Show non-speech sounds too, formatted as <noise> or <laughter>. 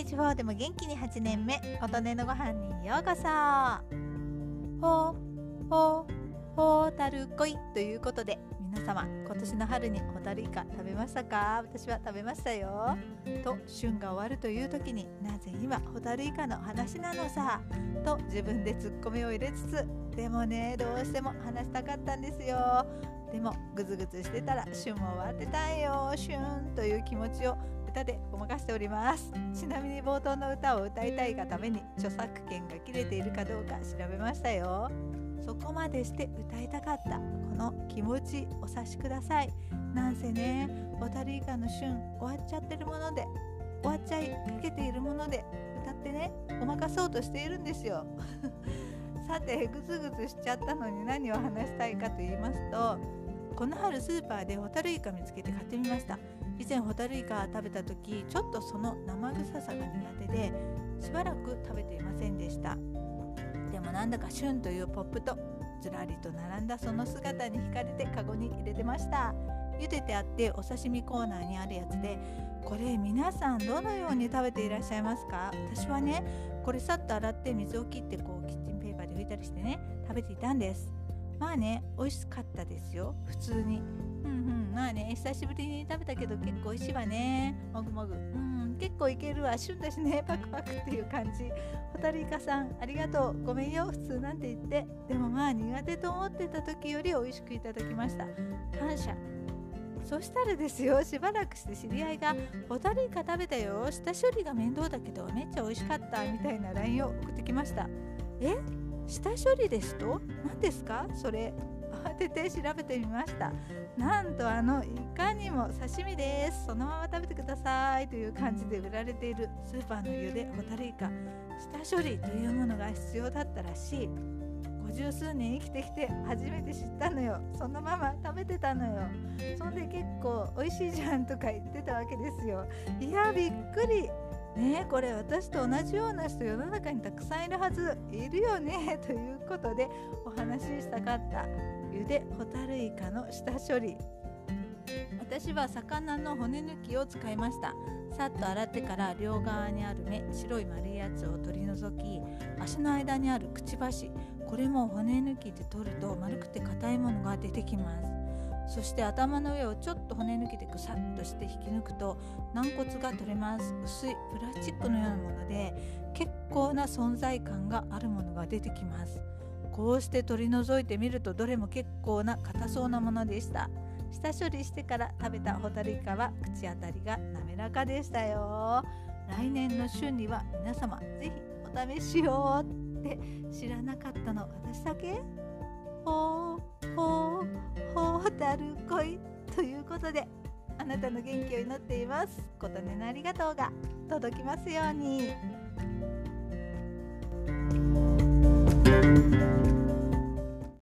ージ4でも元気に8年目琴音のご飯にようこそ。ほうほうほうたるこいということで皆様今年の春にホタルイカ食べましたか？私は食べましたよ。と旬が終わるという時になぜ今ホタルイカの話なのさ？と自分でツッコミを入れつつでもねどうしても話したかったんですよ。でもグズグズしてたら旬も終わってたんよ。旬という気持ちを歌でごまかしております。ちなみに冒頭の歌を歌いたいがために著作権が切れているかどうか調べましたよ。そこまでして歌いたかった。この気持ちお察しください。なんせねホタルイカの旬終わっちゃってるもので終わっちゃいかけているもので歌ってねごまかそうとしているんですよ。<laughs> さてグズグズしちゃったのに何を話したいかと言いますとこの春スーパーでホタルイカ見つけて買ってみました。以前ホタルイカ食べた時ちょっとその生臭さが苦手でしばらく食べていませんでした。でもなんだか旬というポップとずらりと並んだその姿に惹かれてカゴに入れてました。茹でてあってお刺身コーナーにあるやつでこれ皆さんどのように食べていらっしゃいますか？私はねこれさっと洗って水を切ってこうキッチンペーパーで拭いたりしてね食べていたんです。まあね美味しかったですよ。普通に。うんうん。まあね久しぶりに食べたけど結構美味しいわね。もぐもぐ。うん結構いけるわ。旬だしね。パクパクっていう感じ。ホタルイカさんありがとう。ごめんよ。普通なんて言って。でもまあ苦手と思ってた時より美味しくいただきました。感謝。そしたらですよしばらくして知り合いが「ホタルイカ食べたよ。下処理が面倒だけどめっちゃ美味しかった」みたいな LINE を送ってきました。え？下処理ですと？何ですか？それ。慌てて調べてみました。なんとあのいかにも刺身です。そのまま食べてくださいという感じで売られているスーパーの茹でホタルイカ下処理というものが必要だったらしい。五十数年生きてきて初めて知ったのよ。そのまま食べてたのよ。そんで結構美味しいじゃんとか言ってたわけですよ。いやびっくり。ねこれ私と同じような人世の中にたくさんいるはずいるよね <laughs> ということでお話ししたかった茹でホタルイカの下処理。私は魚の骨抜きを使いました。さっと洗ってから両側にある目白い丸いやつを取り除き足の間にあるくちばしこれも骨抜きで取ると丸くて硬いものが出てきます。そして頭の上をちょっと骨抜きでぐさっとして引き抜くと軟骨が取れます。薄いプラスチックのようなもので結構な存在感があるものが出てきます。こうして取り除いてみるとどれも結構な硬そうなものでした。下処理してから食べたホタルイカは口当たりが滑らかでしたよ。来年の旬には皆様ぜひお試しをって知らなかったの私だけ？ほううほうたるこいということであなたの元気を祈っています。琴音のありがとうが届きますように。